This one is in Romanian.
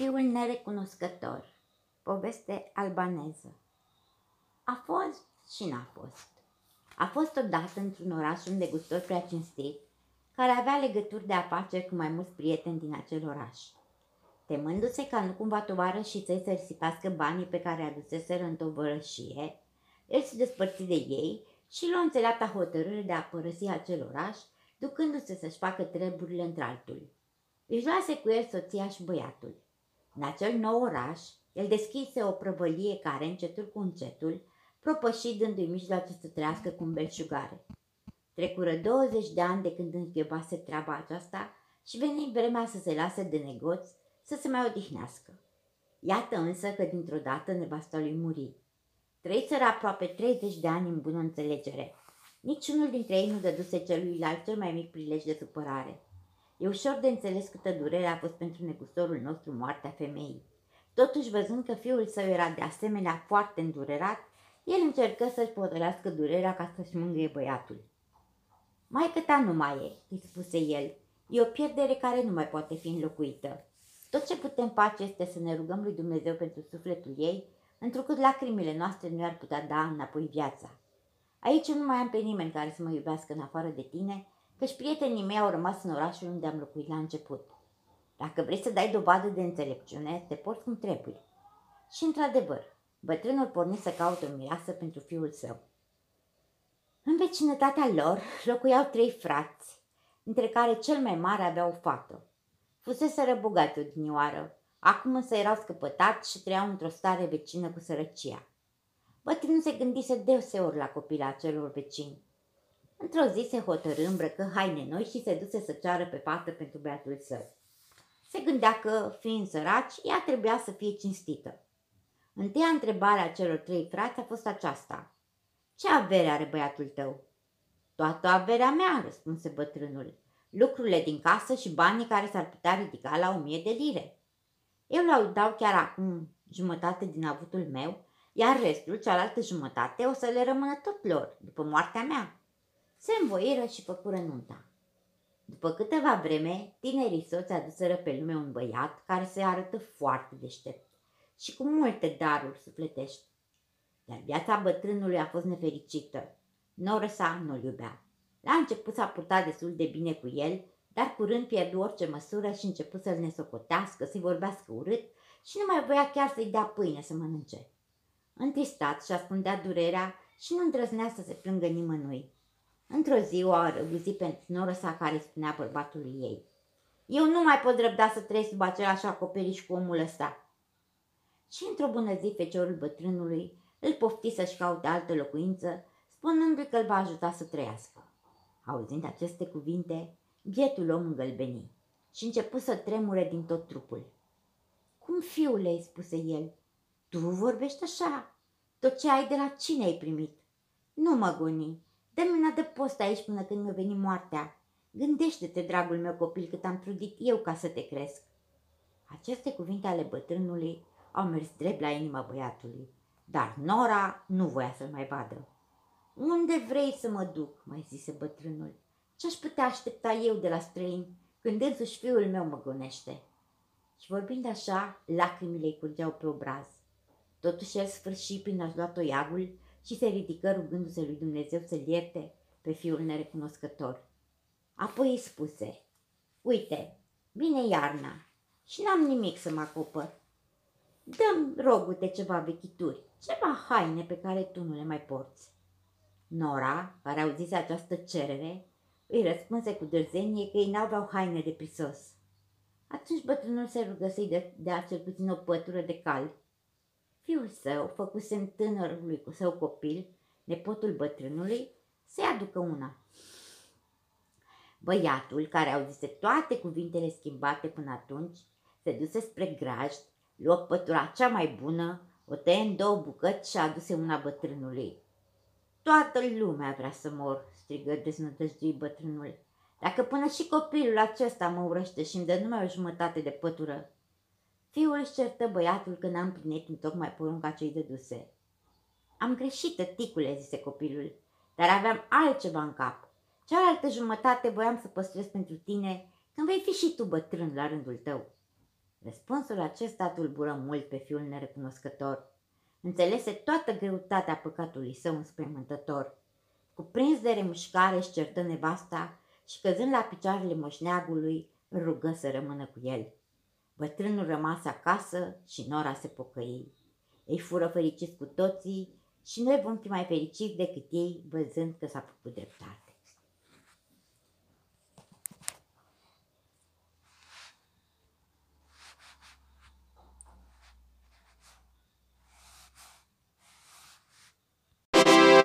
Fiul nerecunoscător Poveste albaneză A fost și n-a fost. A fost odată într-un oraș un negustor prea cinstit, care avea legături de afaceri cu mai mulți prieteni din acel oraș. Temându-se ca nu cumva tovară și să-i să risipească banii pe care aduseseră în tovărășie, el se despărți de ei și luă înțeleapta hotărâre de a părăsi acel oraș, ducându-se să-și facă treburile într-altul. Își luase cu el soția și băiatul. În acel nou oraș, el deschise o prăvălie care, încetul cu încetul, propăși dându-i mijloace să trăiască cu belșugare. Trecură 20 de ani de când înghebase treaba aceasta și veni vremea să se lase de negoț, să se mai odihnească. Iată însă că dintr-o dată nevasta lui muri. Trăiseră aproape 30 de ani în bună înțelegere. Niciunul dintre ei nu dăduse celuilalt cel mai mic prilej de supărare. E ușor de înțeles câtă durere a fost pentru negustorul nostru moartea femeii. Totuși, văzând că fiul său era de asemenea foarte îndurerat, el încercă să-și potolească durerea ca să-și mângâie băiatul. Mai ta nu mai e, îi spuse el. E o pierdere care nu mai poate fi înlocuită. Tot ce putem face este să ne rugăm lui Dumnezeu pentru sufletul ei, întrucât lacrimile noastre nu ar putea da înapoi viața. Aici nu mai am pe nimeni care să mă iubească în afară de tine căci prietenii mei au rămas în orașul unde am locuit la început. Dacă vrei să dai dovadă de înțelepciune, te porți cum trebuie. Și într-adevăr, bătrânul porni să caute o mireasă pentru fiul său. În vecinătatea lor locuiau trei frați, dintre care cel mai mare avea o fată. Fusese răbogați odinioară, acum însă erau scăpătați și trăiau într-o stare vecină cu sărăcia. Bătrânul se gândise deseori la copila celor vecini Într-o zi se hotărâ, îmbrăcă haine noi și se duse să ceară pe fată pentru băiatul său. Se gândea că, fiind săraci, ea trebuia să fie cinstită. Întâia întrebare a celor trei frați a fost aceasta. Ce avere are băiatul tău? Toată averea mea, răspunse bătrânul. Lucrurile din casă și banii care s-ar putea ridica la o mie de lire. Eu le dau chiar acum jumătate din avutul meu, iar restul, cealaltă jumătate, o să le rămână tot lor, după moartea mea se învoiră și făcură nunta. După câteva vreme, tinerii soți aduseră pe lume un băiat care se arătă foarte deștept și cu multe daruri sufletești. Dar viața bătrânului a fost nefericită. Noră sa nu-l iubea. La început s-a purtat destul de bine cu el, dar curând pierdu orice măsură și început să-l nesocotească, să-i vorbească urât și nu mai voia chiar să-i dea pâine să mănânce. Întristat și ascundea durerea și nu îndrăznea să se plângă nimănui. Într-o zi o a răguzit pentru noră sa care spunea bărbatului ei. Eu nu mai pot răbda să trăiesc sub același acoperiș cu omul ăsta. Și într-o bună zi feciorul bătrânului îl pofti să-și caute altă locuință, spunându-i că îl va ajuta să trăiască. Auzind aceste cuvinte, bietul om îngălbeni și începu să tremure din tot trupul. Cum, fiule, îi spuse el, tu vorbești așa? Tot ce ai de la cine ai primit? Nu mă goni, Dă mâna de post aici până când mi-a venit moartea. Gândește-te, dragul meu copil, cât am trudit eu ca să te cresc. Aceste cuvinte ale bătrânului au mers drept la inima băiatului, dar Nora nu voia să-l mai vadă. Unde vrei să mă duc?" mai zise bătrânul. Ce-aș putea aștepta eu de la străini când însuși fiul meu mă gonește?" Și vorbind așa, lacrimile îi curgeau pe obraz. Totuși el sfârși prin a-și lua toiagul și se ridică rugându-se lui Dumnezeu să-l ierte pe fiul nerecunoscător. Apoi îi spuse, uite, vine iarna și n-am nimic să mă acopăr. Dăm, rogute, ceva vechituri, ceva haine pe care tu nu le mai porți. Nora, care auzise această cerere, îi răspunse cu dârzenie că ei n-aveau haine de prisos. Atunci bătrânul se rugă să-i dea cel puțin o pătură de cal Fiul său, făcuse tânărului cu său copil, nepotul bătrânului, să-i aducă una. Băiatul, care auzise toate cuvintele schimbate până atunci, se duse spre grajd, luă pătura cea mai bună, o tăie în două bucăți și aduse una bătrânului. Toată lumea vrea să mor, strigă deznădăjdui bătrânul. Dacă până și copilul acesta mă urăște și îmi dă numai o jumătate de pătură, Fiul își certă băiatul că n-am plinit tocmai porunca ce-i dăduse. Am greșit, tăticule, zise copilul, dar aveam altceva în cap. Cealaltă jumătate voiam să păstrez pentru tine când vei fi și tu bătrân la rândul tău. Răspunsul acesta tulbură mult pe fiul nerecunoscător. Înțelese toată greutatea păcatului său înspăimântător. Cuprins de remușcare își certă nevasta și căzând la picioarele moșneagului, îl rugă să rămână cu el. Bătrânul rămase acasă și Nora se pocăi. Ei fură fericiți cu toții și noi vom fi mai fericiți decât ei văzând că s-a făcut dreptate.